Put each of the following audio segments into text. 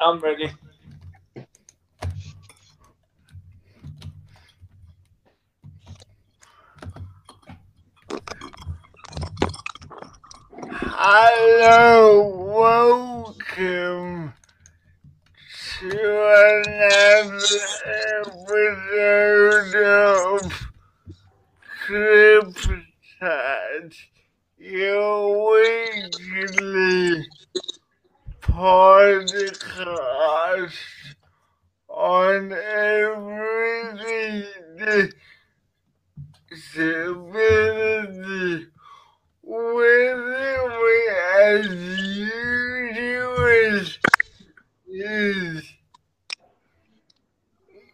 I'm ready. Hello, welcome to another episode of Clipchat, your weekly podcast on everything disability with me as usual is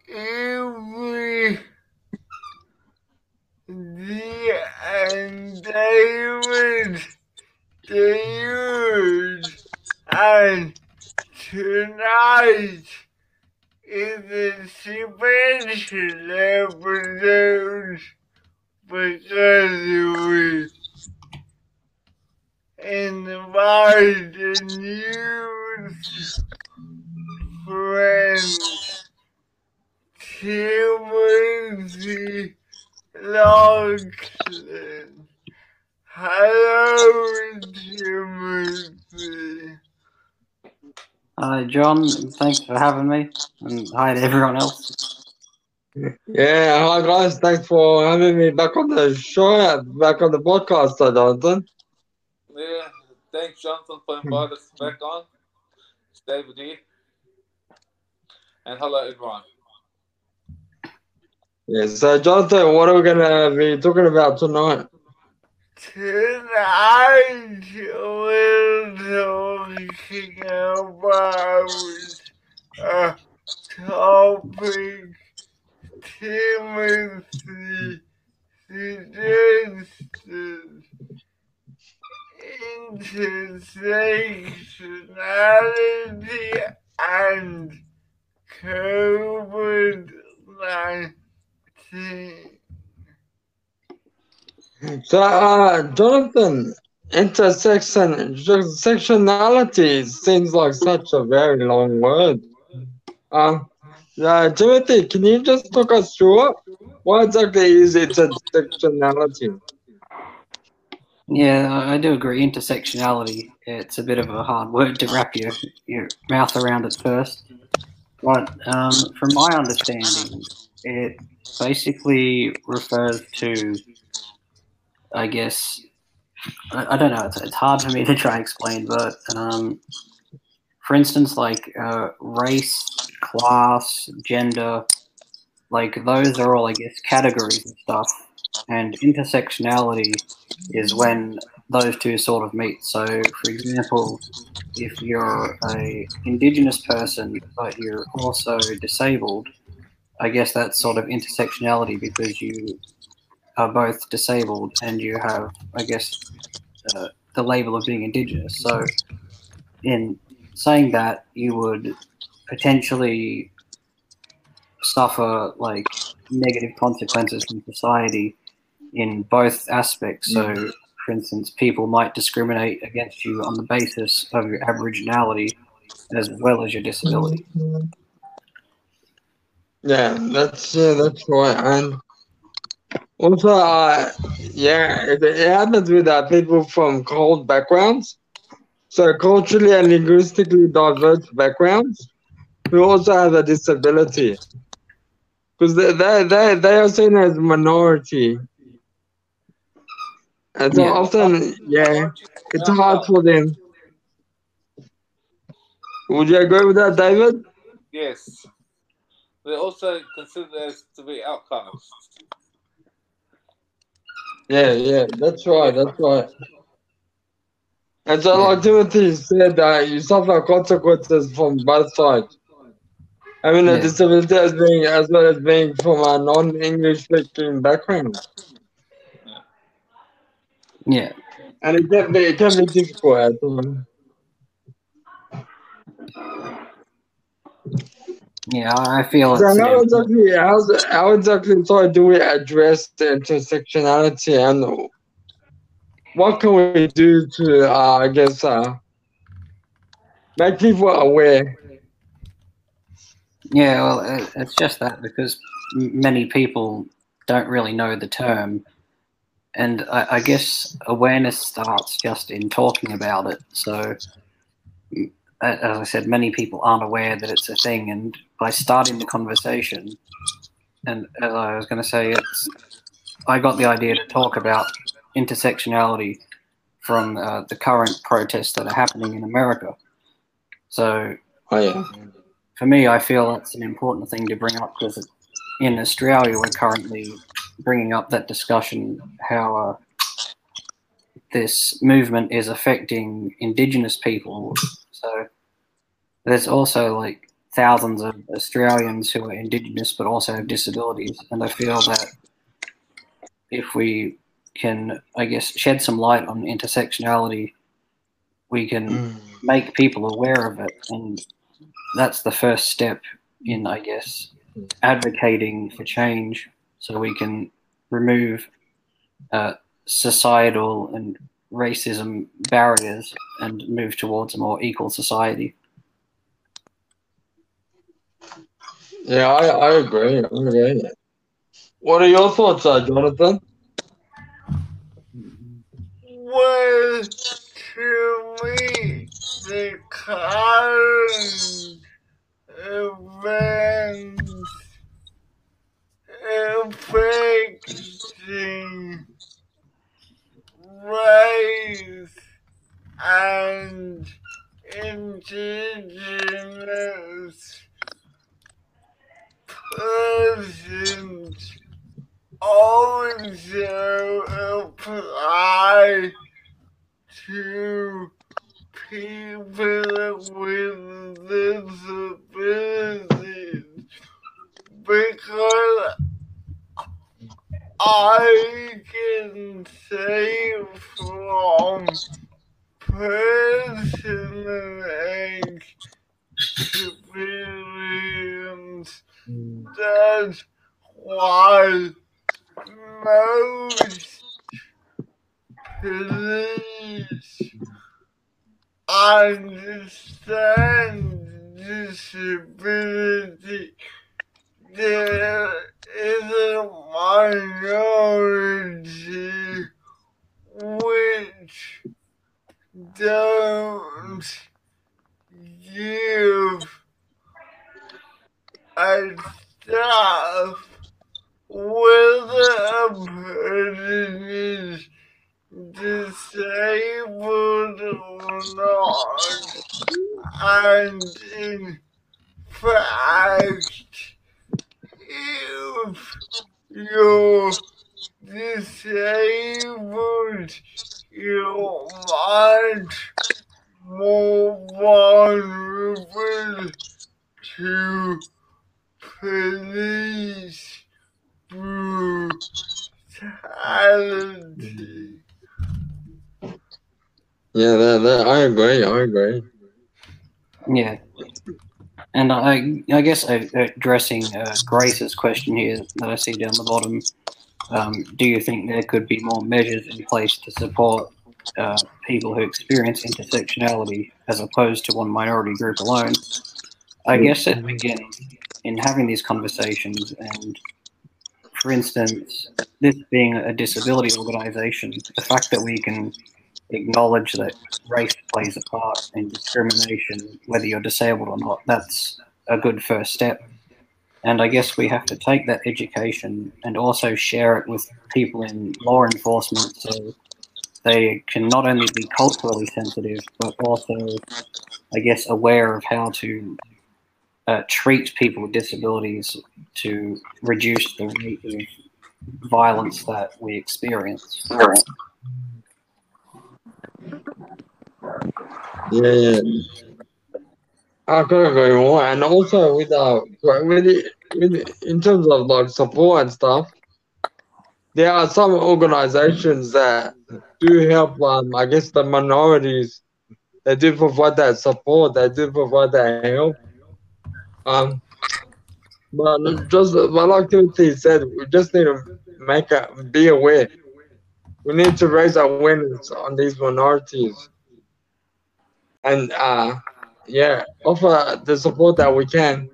every the and David David and tonight is a special episode because we invite a new friend, Timothy Lachlan. Hello, Timothy. Hi, John. Thanks for having me. And hi to everyone else. Yeah, hi guys. Thanks for having me back on the show, back on the podcast, uh, Jonathan. Yeah, thanks, Jonathan, for inviting us back on. It's David here. And hello, everyone. Yeah, so Jonathan, what are we gonna be talking about tonight? Tonight we're talking about a topic Timothy suggested intersectionality and COVID 19. So, uh, Jonathan, intersection, intersectionality seems like such a very long word. Uh, uh, Timothy, can you just talk us through it? What exactly is intersectionality? Yeah, I do agree. Intersectionality. It's a bit of a hard word to wrap your, your mouth around at first. But um, from my understanding, it basically refers to, I guess, I, I don't know, it's, it's hard for me to try and explain, but um, for instance, like uh, race, class, gender, like those are all, I guess, categories and stuff. And intersectionality is when those two sort of meet. So, for example, if you're a indigenous person but you're also disabled, I guess that's sort of intersectionality because you are both disabled and you have, I guess, uh, the label of being indigenous. So, in saying that, you would potentially suffer like negative consequences from society in both aspects. So, for instance, people might discriminate against you on the basis of your aboriginality as well as your disability. Yeah, that's yeah, that's right. And also, uh, yeah, it, it happens with uh, people from CALD backgrounds, so culturally and linguistically diverse backgrounds, who also have a disability, because they they they, they are seen as minority, and so Yeah. often, yeah, it's hard for them. Would you agree with that, David? Yes. They're also considered as to be outcasts. Yeah, yeah, that's right, that's right. And so, like Timothy said, uh, you suffer consequences from both sides. Having a Yeah. disability as being as well as being from a non-English speaking background, Yeah. and it can be it can be difficult. At times. Yeah, I feel So how exactly how how exactly so do we address the intersectionality and what can we do to uh, I guess uh, make people aware? Yeah, well, it's just that because many people don't really know the term, and I, I guess awareness starts just in talking about it. So, as I said, many people aren't aware that it's a thing, and by starting the conversation, and as I was going to say, it's I got the idea to talk about intersectionality from uh, the current protests that are happening in America. So Oh yeah. for me, I feel that's an important thing to bring up because in Australia, we're currently bringing up that discussion how uh, this movement is affecting Indigenous people. So there's also like thousands of Australians who are Indigenous but also have disabilities, and I feel that if we can, I guess, shed some light on intersectionality, we can Mm. make people aware of it and that's the first step in i guess advocating for change so we can remove uh, societal and racism barriers and move towards a more equal society Yeah, I, I agree. I agree. What are your thoughts, uh, Jonathan? was to me the current events affecting race and indigenous persons also apply to people with disabilities because I can say from personal experience that while most police understand disability, there is a minority which don't give a stuff whether a disabled or not. And in fact, if you're disabled, you're much more vulnerable to police brutality. Yeah, that, that, I agree. I agree. yeah and i i guess uh, addressing uh, grace's question here that i see down the bottom um, do you think there could be more measures in place to support uh, people who experience intersectionality as opposed to one minority group alone i guess it begins in having these conversations and for instance this being a disability organization the fact that we can acknowledge that race plays a part in discrimination, whether you're disabled or not, that's a good first step. And I guess we have to take that education and also share it with people in law enforcement so they can not only be culturally sensitive, but also, I guess, aware of how to uh, treat people with disabilities to reduce the rate of violence that we experience. Yeah. I couldn't agree more. And also with uh with with in terms of like support and stuff, there are some organizations that do help. Um, I guess the minorities. They do provide that support. They do provide that help. Um, but just but like Timothy said, we just need to make a be aware. We need to raise awareness on these minorities and uh, yeah, offer the support that we can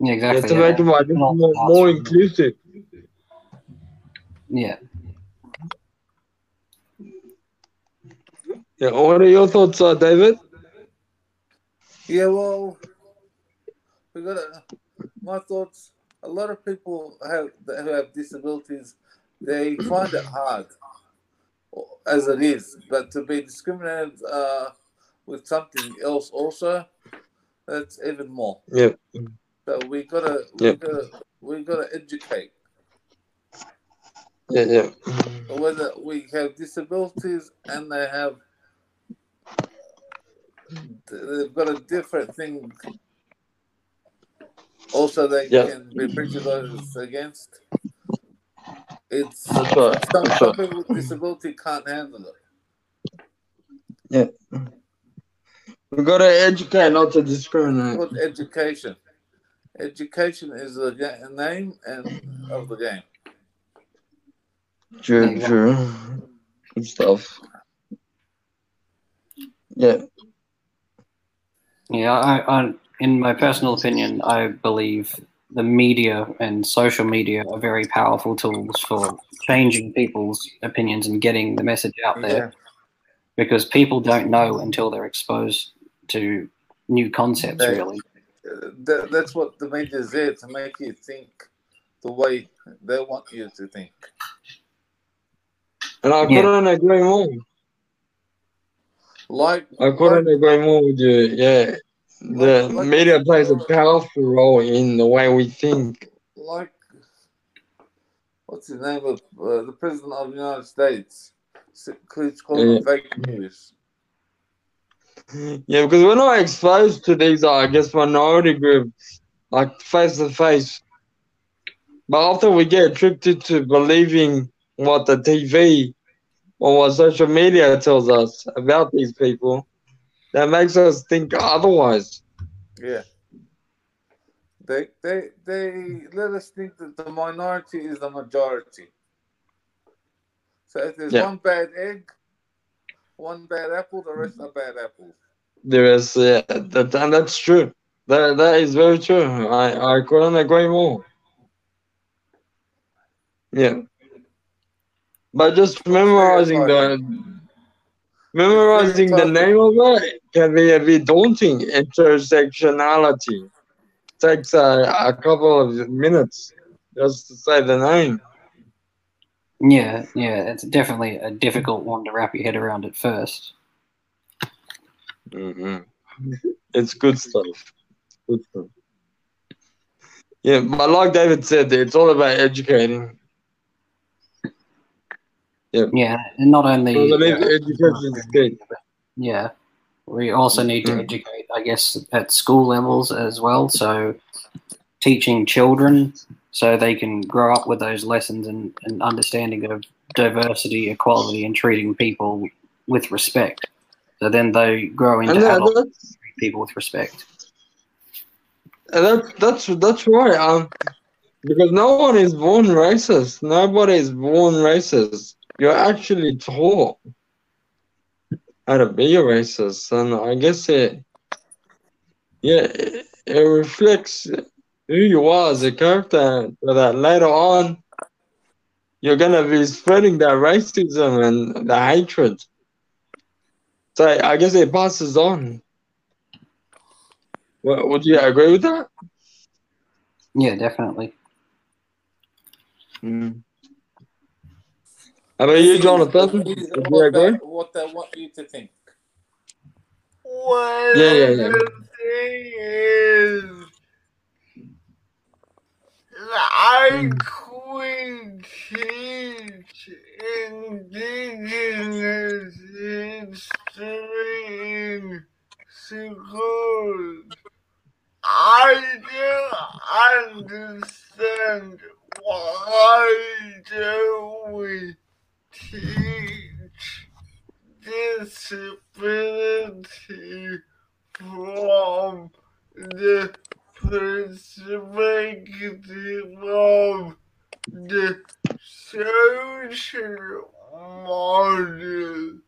Yeah, Yeah, exactly. to yeah. make them like more, more inclusive. Yeah. Yeah, what are your thoughts, uh, David? Yeah, well, we got to. My thoughts. A lot of people have who have disabilities, they find it hard, as it is. But to be discriminated uh, with something else also, that's even more. Yeah. So we gotta, we Yeah. gotta, we gotta educate. Yeah, yeah. Whether we have disabilities and they have, they've got a different thing. Also, they Yeah. can be prejudiced against. It's That's right. some, That's some right. people with disability can't handle it. Yeah. We gotta educate, not to discriminate. With education, education is the ga- name and of the game. True, true. Good stuff. Yeah, Yeah, I, I, in my personal opinion, I believe the media and social media are very powerful tools for changing people's opinions and getting the message out there because people don't know until they're exposed to new concepts, They- really. Uh, that, that's what the media is there to make you think the way they want you to think. and I Yeah. couldn't agree more. Like I couldn't agree more with you. Yeah, the Like- like- media plays a powerful role in the way we think. like what's his name of uh, the president of the United States keeps calling it fake news. Yeah, because we're not exposed to these, I guess, minority groups, like face to face. But often we get tricked into believing what the TV or what social media tells us about these people. That makes us think otherwise. Yeah. They they they let us think that the minority is the majority. So if there's Yeah. one bad egg, one bad apple, the rest are bad apples. There is, yeah, that, and that's true. That, that is very true. I, I couldn't agree more. Yeah. But just memorizing the memorizing the name of it can be a bit daunting. Intersectionality takes a, a couple of minutes just to say the name. Yeah, yeah, it's definitely a difficult one to wrap your head around at first. hmm It's good stuff. Good stuff. Yeah, but like David said, it's all about educating. Yeah, and not only I believe education is key. Yeah. We also need to educate, I guess, at school levels as well. So, teaching children so they can grow up with those lessons and, and understanding of diversity, equality, and treating people with respect. So then they grow into And that, adult that's, people with respect. and that's that's that's right. Um, because no one is born racist. Nobody is born racist. You're actually taught how to be a racist, and I guess it, yeah, it, it reflects who you are as a character. So that later on, you're gonna be spreading that racism and the hatred. So I guess it passes on. Well, would you agree with that? Yeah, definitely. Mm. How about you, Jonathan? Would you What agree? they, what they want you to think. Well, Yeah, yeah, yeah. the thing is, I could teach indigenous history in schools. I don't understand why do we teach disability from the perspective of the social model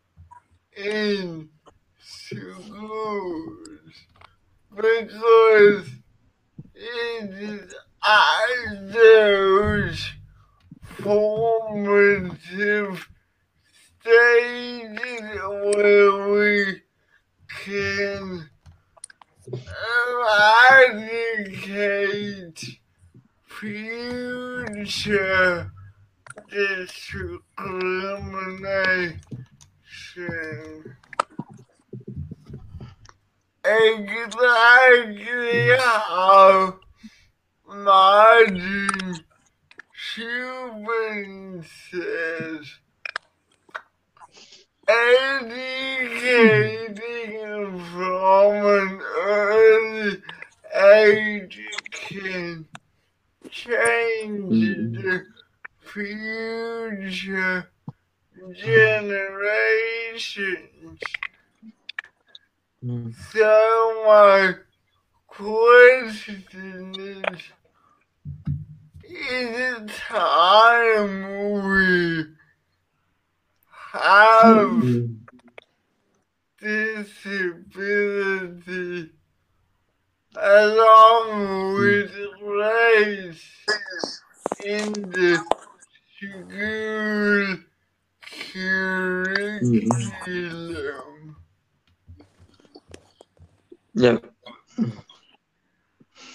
in schools because it is others formative stages where we can eradicate future discrimination. Exactly how Martin Cuban says educating from an early age can change the future generations. Mm. So my question is, is it time we have Mm. disability along with race in the school curriculum? Yeah.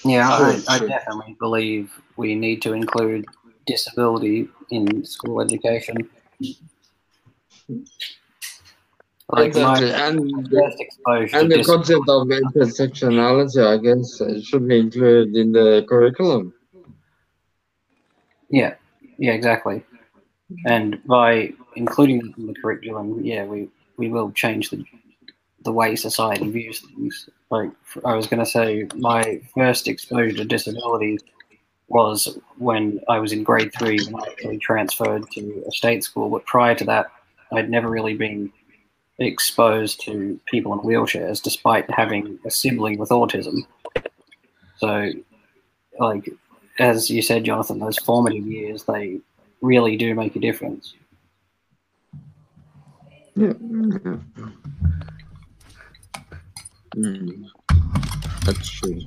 Yeah, I, I definitely believe we need to include disability in school education. Like Exactly. And exposure and the concept of intersectionality, I guess, should be included in the curriculum. yeah, yeah, exactly. And by including it in the curriculum, yeah, we, we will change the the way society views things. Like I was going to say, my first exposure to disability was when I was in grade three when I actually transferred to a state school. But prior to that, I'd never really been exposed to people in wheelchairs, despite having a sibling with autism. So, like as you said, Jonathan, those formative years they really do make a difference. Mm-hmm. Yeah. Mm. That's true.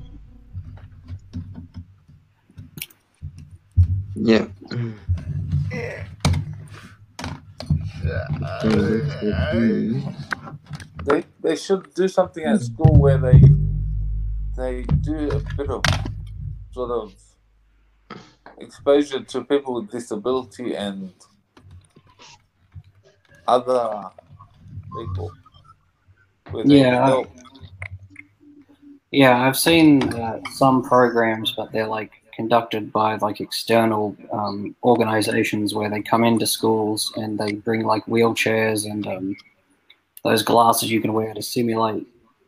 Yeah. Yeah. They they should do something at school where they they do a bit of sort of exposure to people with disability and other people. Where they Yeah, I- help. Yeah, I've seen uh, some programs, but they're like conducted by like external um, organizations where they come into schools and they bring like wheelchairs and um, those glasses you can wear to simulate,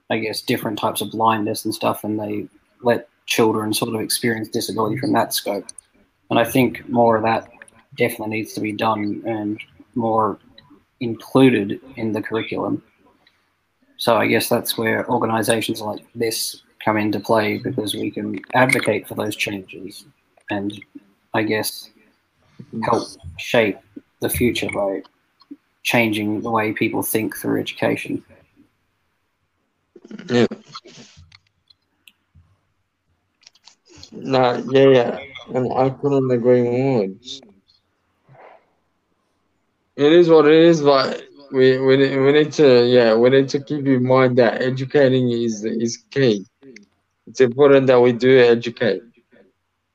I guess, different types of blindness and stuff, and they let children sort of experience disability from that scope. And I think more of that definitely needs to be done and more included in the curriculum. So I guess that's where organisations like this come into play because we can advocate for those changes and I guess help shape the future by changing the way people think through education. Yeah. No, yeah, yeah. And I couldn't agree more. It is what it is, but we, we, we need to, yeah, we need to keep in mind that educating is, is key. It's important that we do educate.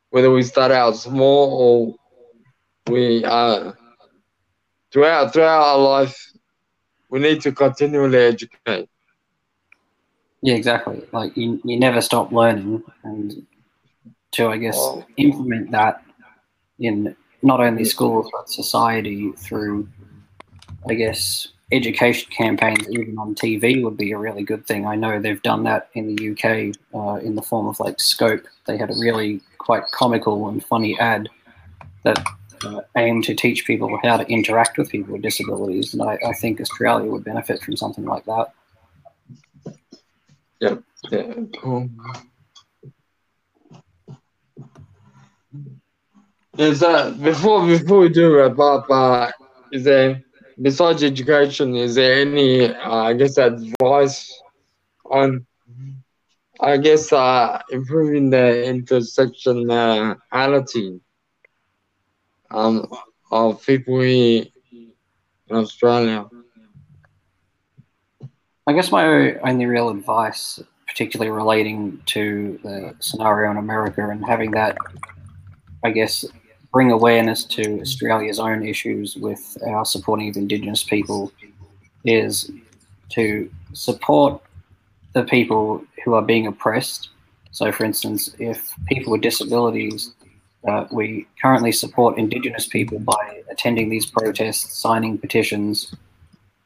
Whether we start out small or we, uh, throughout, throughout our life, we need to continually educate. Yeah, exactly. Like you, you never stop learning and to I guess Well- implement that in not only schools but society through I guess education campaigns even on TV would be a really good thing. I know they've done that in the UK uh, in the form of like Scope. They had a really quite comical and funny ad that uh, aimed to teach people how to interact with people with disabilities, and I, I think Australia would benefit from something like that. Yeah, cool. Is that before before we do wrap up? Uh, is there besides education? Is there any uh, I guess advice on I guess, uh, improving the intersectionality um, of people in Australia. I guess my only real advice, particularly relating to the scenario in America and having that, I guess, bring awareness to Australia's own issues with our supporting of Indigenous people, is to support the people who are being oppressed. So, for instance, if people with disabilities, uh, we currently support Indigenous people by attending these protests, signing petitions,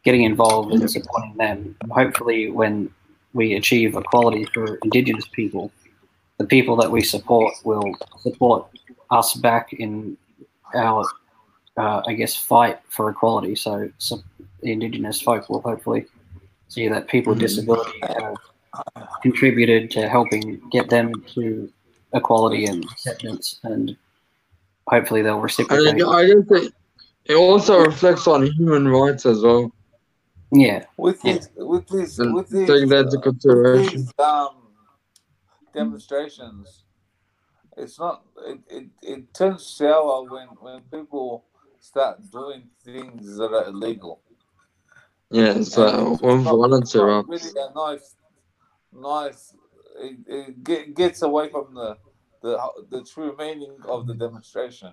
getting involved and supporting them. Hopefully, when we achieve equality for Indigenous people, the people that we support will support us back in our, uh, I guess, fight for equality. So, so the Indigenous folk will hopefully see that people with disability have contributed to helping get them to equality and acceptance, and hopefully they'll And reciprocate. I, I guess it, it also reflects on human rights as well. Yeah, With Yeah. these, with these, And with these, take that into uh, consideration. these um, demonstrations, it's not. It, it, it turns sour when when people start doing things that are illegal. Yeah, so And when it's not- violence it's not erupts. really a nice, nice. It, it get, gets away from the, the the true meaning of the demonstration.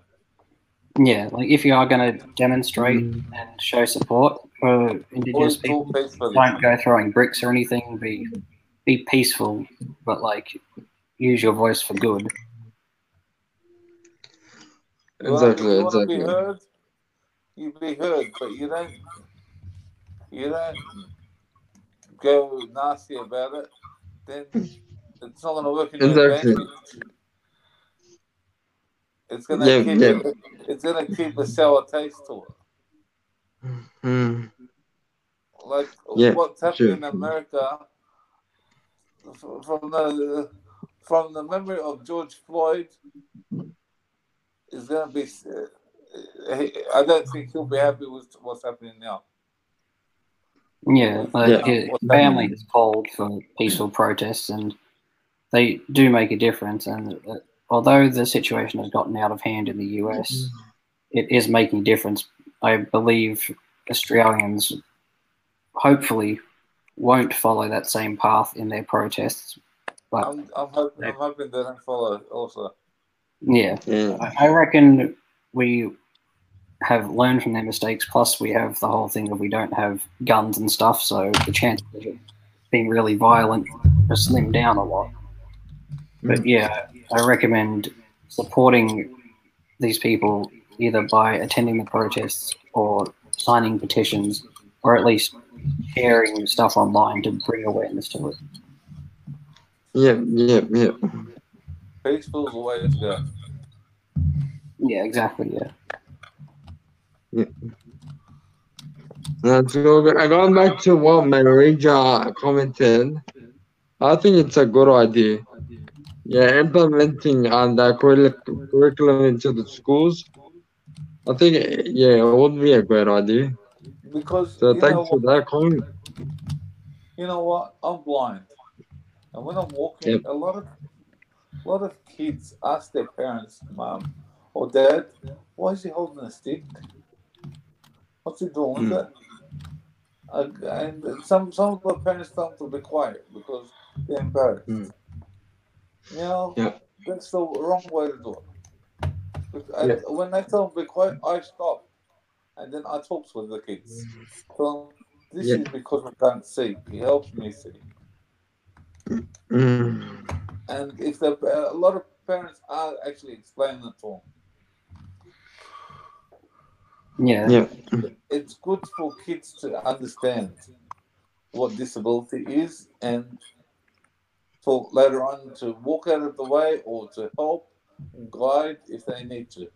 yeah. Like if you are going to demonstrate Mm. and show support for Indigenous Always people, don't go throwing bricks or anything. Be be peaceful, but like use your voice for good. Exactly, you wanna be heard, you be heard, but you don't. You don't go nasty about it. Then it's not gonna work in your Exactly. advantage. It's gonna Yeah, keep yeah. it, it's gonna keep a sour taste to it. Mm. Like Yeah, what's happening sure. in America from the from the memory of George Floyd is gonna be. Uh, I don't think he'll be happy with what's happening now. Yeah, like Yeah. his family is called for peaceful protests, and they do make a difference. And uh, although the situation has gotten out of hand in the US, it is making a difference. I believe Australians hopefully won't follow that same path in their protests. But I'm, I'm hoping, I'm hoping they don't follow also. Yeah, Yeah. I reckon we have learned from their mistakes. Plus, we have the whole thing of we don't have guns and stuff, so the chances of it being really violent are slimmed down a lot. But mm. yeah, I recommend supporting these people either by attending the protests or signing petitions, or at least sharing stuff online to bring awareness to it. Yeah, yeah, yeah. Peaceful's the way to go. Yeah, exactly. Yeah. yeah. Uh, That's good. I going back to what Marija commented. I think it's a good idea. Yeah, implementing on the uh, curriculum into the schools. I think yeah, it would be a great idea. Because So you, know thanks for that comment. you know what? I'm blind. And when I'm walking, Yep. a lot of a lot of kids ask their parents, mom or dad, why is he holding a stick? What's he doing with Hmm. it? And some some of the parents tell them to be quiet because they're embarrassed. Hmm. You know, Yeah. that's the wrong way to do it. I- Yeah. When they tell them to be quiet, I stop, and then I talk with the kids. So this Yeah. is because I can't see. He helps me see. Mm. And if the, a lot of parents are actually explaining it to them, Yeah. Yeah. it's good for kids to understand what disability is and for later on to walk out of the way or to help and guide if they need to.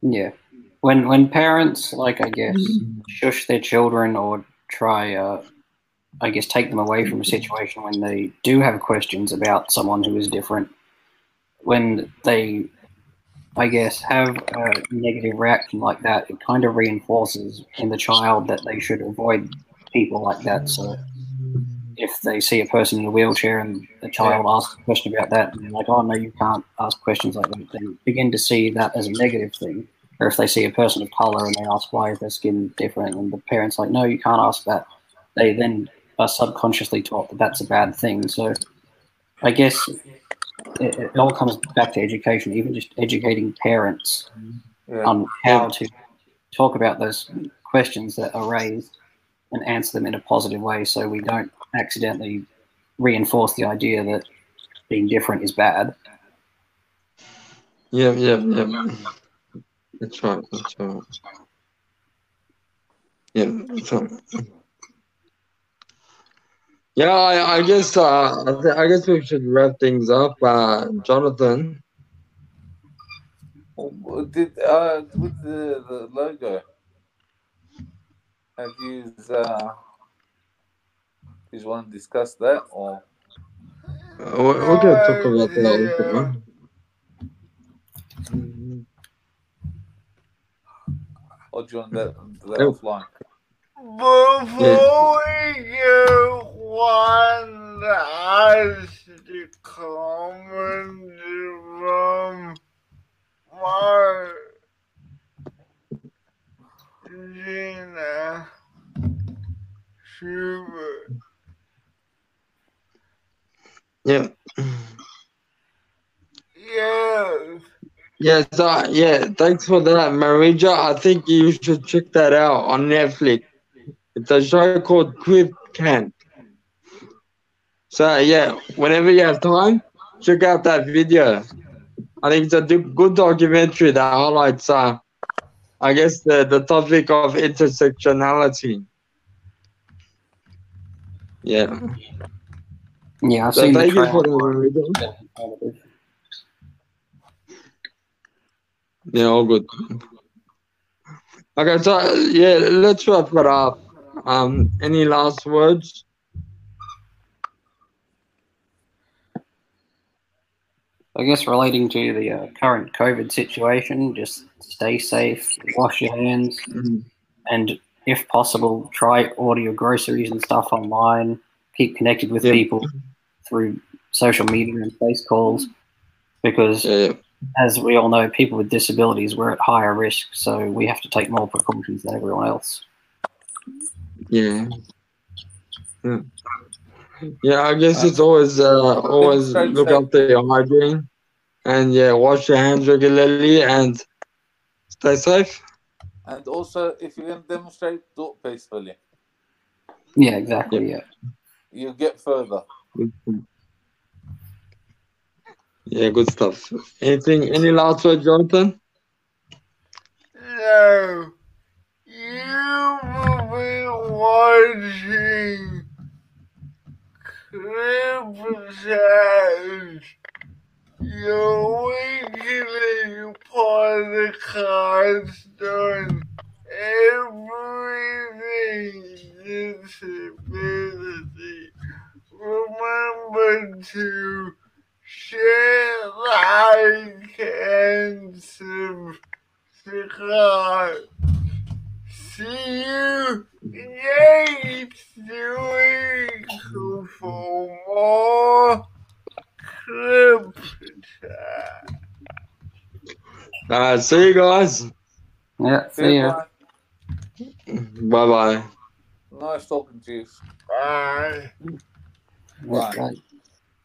Yeah. When when parents like I guess shush their children or try uh I guess take them away from a situation when they do have questions about someone who is different, when they I guess have a negative reaction like that, it kind of reinforces in the child that they should avoid people like that. So if they see a person in a wheelchair and the child asks a question about that, and they're like, "Oh no, you can't ask questions like that," they begin to see that as a negative thing. Or if they see a person of color and they ask why is their skin different, and the parents like, "No, you can't ask that," they then are subconsciously taught that that's a bad thing. So, I guess it, it all comes back to education, even just educating parents Yeah. on how to talk about those questions that are raised and answer them in a positive way so we don't accidentally reinforce the idea that being different is bad. Yeah, yeah, yeah. That's right. That's right. Yeah. So, yeah, I, I guess uh, I, th- I guess we should wrap things up. Uh, Jonathan. Did uh with the, the logo? Have you uh, you want to discuss that or Uh, we- we're gonna talk about that later. or do you want that, that offline? Before go on, I should comment from Gina Schubert. Yeah. Yes. Yeah, so, yeah, thanks for that, Marija. I think you should check that out on Netflix. It's a show called Crip Camp. So, yeah, whenever you have time, check out that video. I think it's a do- good documentary that highlights, uh, I guess, the, the topic of intersectionality. Yeah. Yeah, I've So seen the thank you for that. Yeah, all good. Okay, so yeah, let's wrap it up. Um, any last words? I guess relating to the uh, current COVID situation, just stay safe, wash your hands, Mhm. and if possible, try order your groceries and stuff online. Keep connected with Yeah. people through social media and face calls, because yeah. as we all know, people with disabilities we're at higher risk, so we have to take more precautions than everyone else. Yeah. Yeah. Yeah, I guess it's always uh, always look thanks. after your hygiene and yeah, wash your hands regularly and stay safe. And also, if you're going to demonstrate, do it peacefully. Yeah, exactly. Yeah. You'll get further. Yeah, good stuff. Anything any last word, Jonathan? No. You will be watching Criticize your weekly podcast on everything disability. Remember to share, like, and subscribe. See you next week for more clip time. Uh, see you guys. Yeah. See ya. Bye bye. Nice talking to you. Bye. Yeah, right.